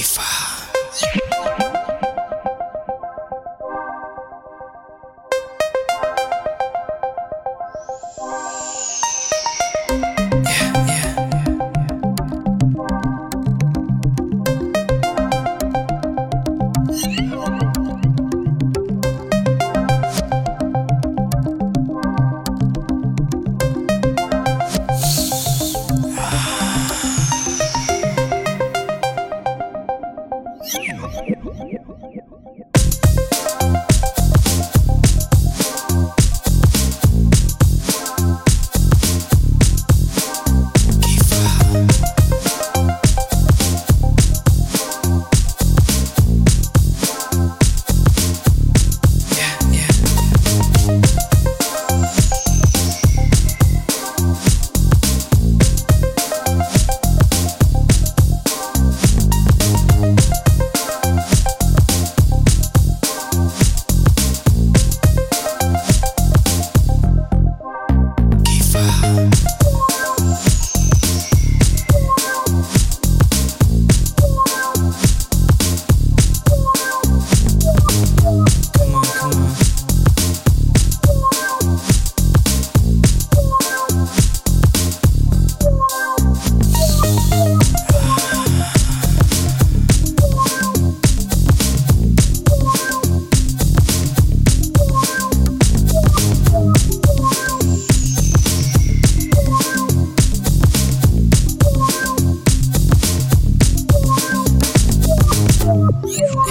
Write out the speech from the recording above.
FIFA. you.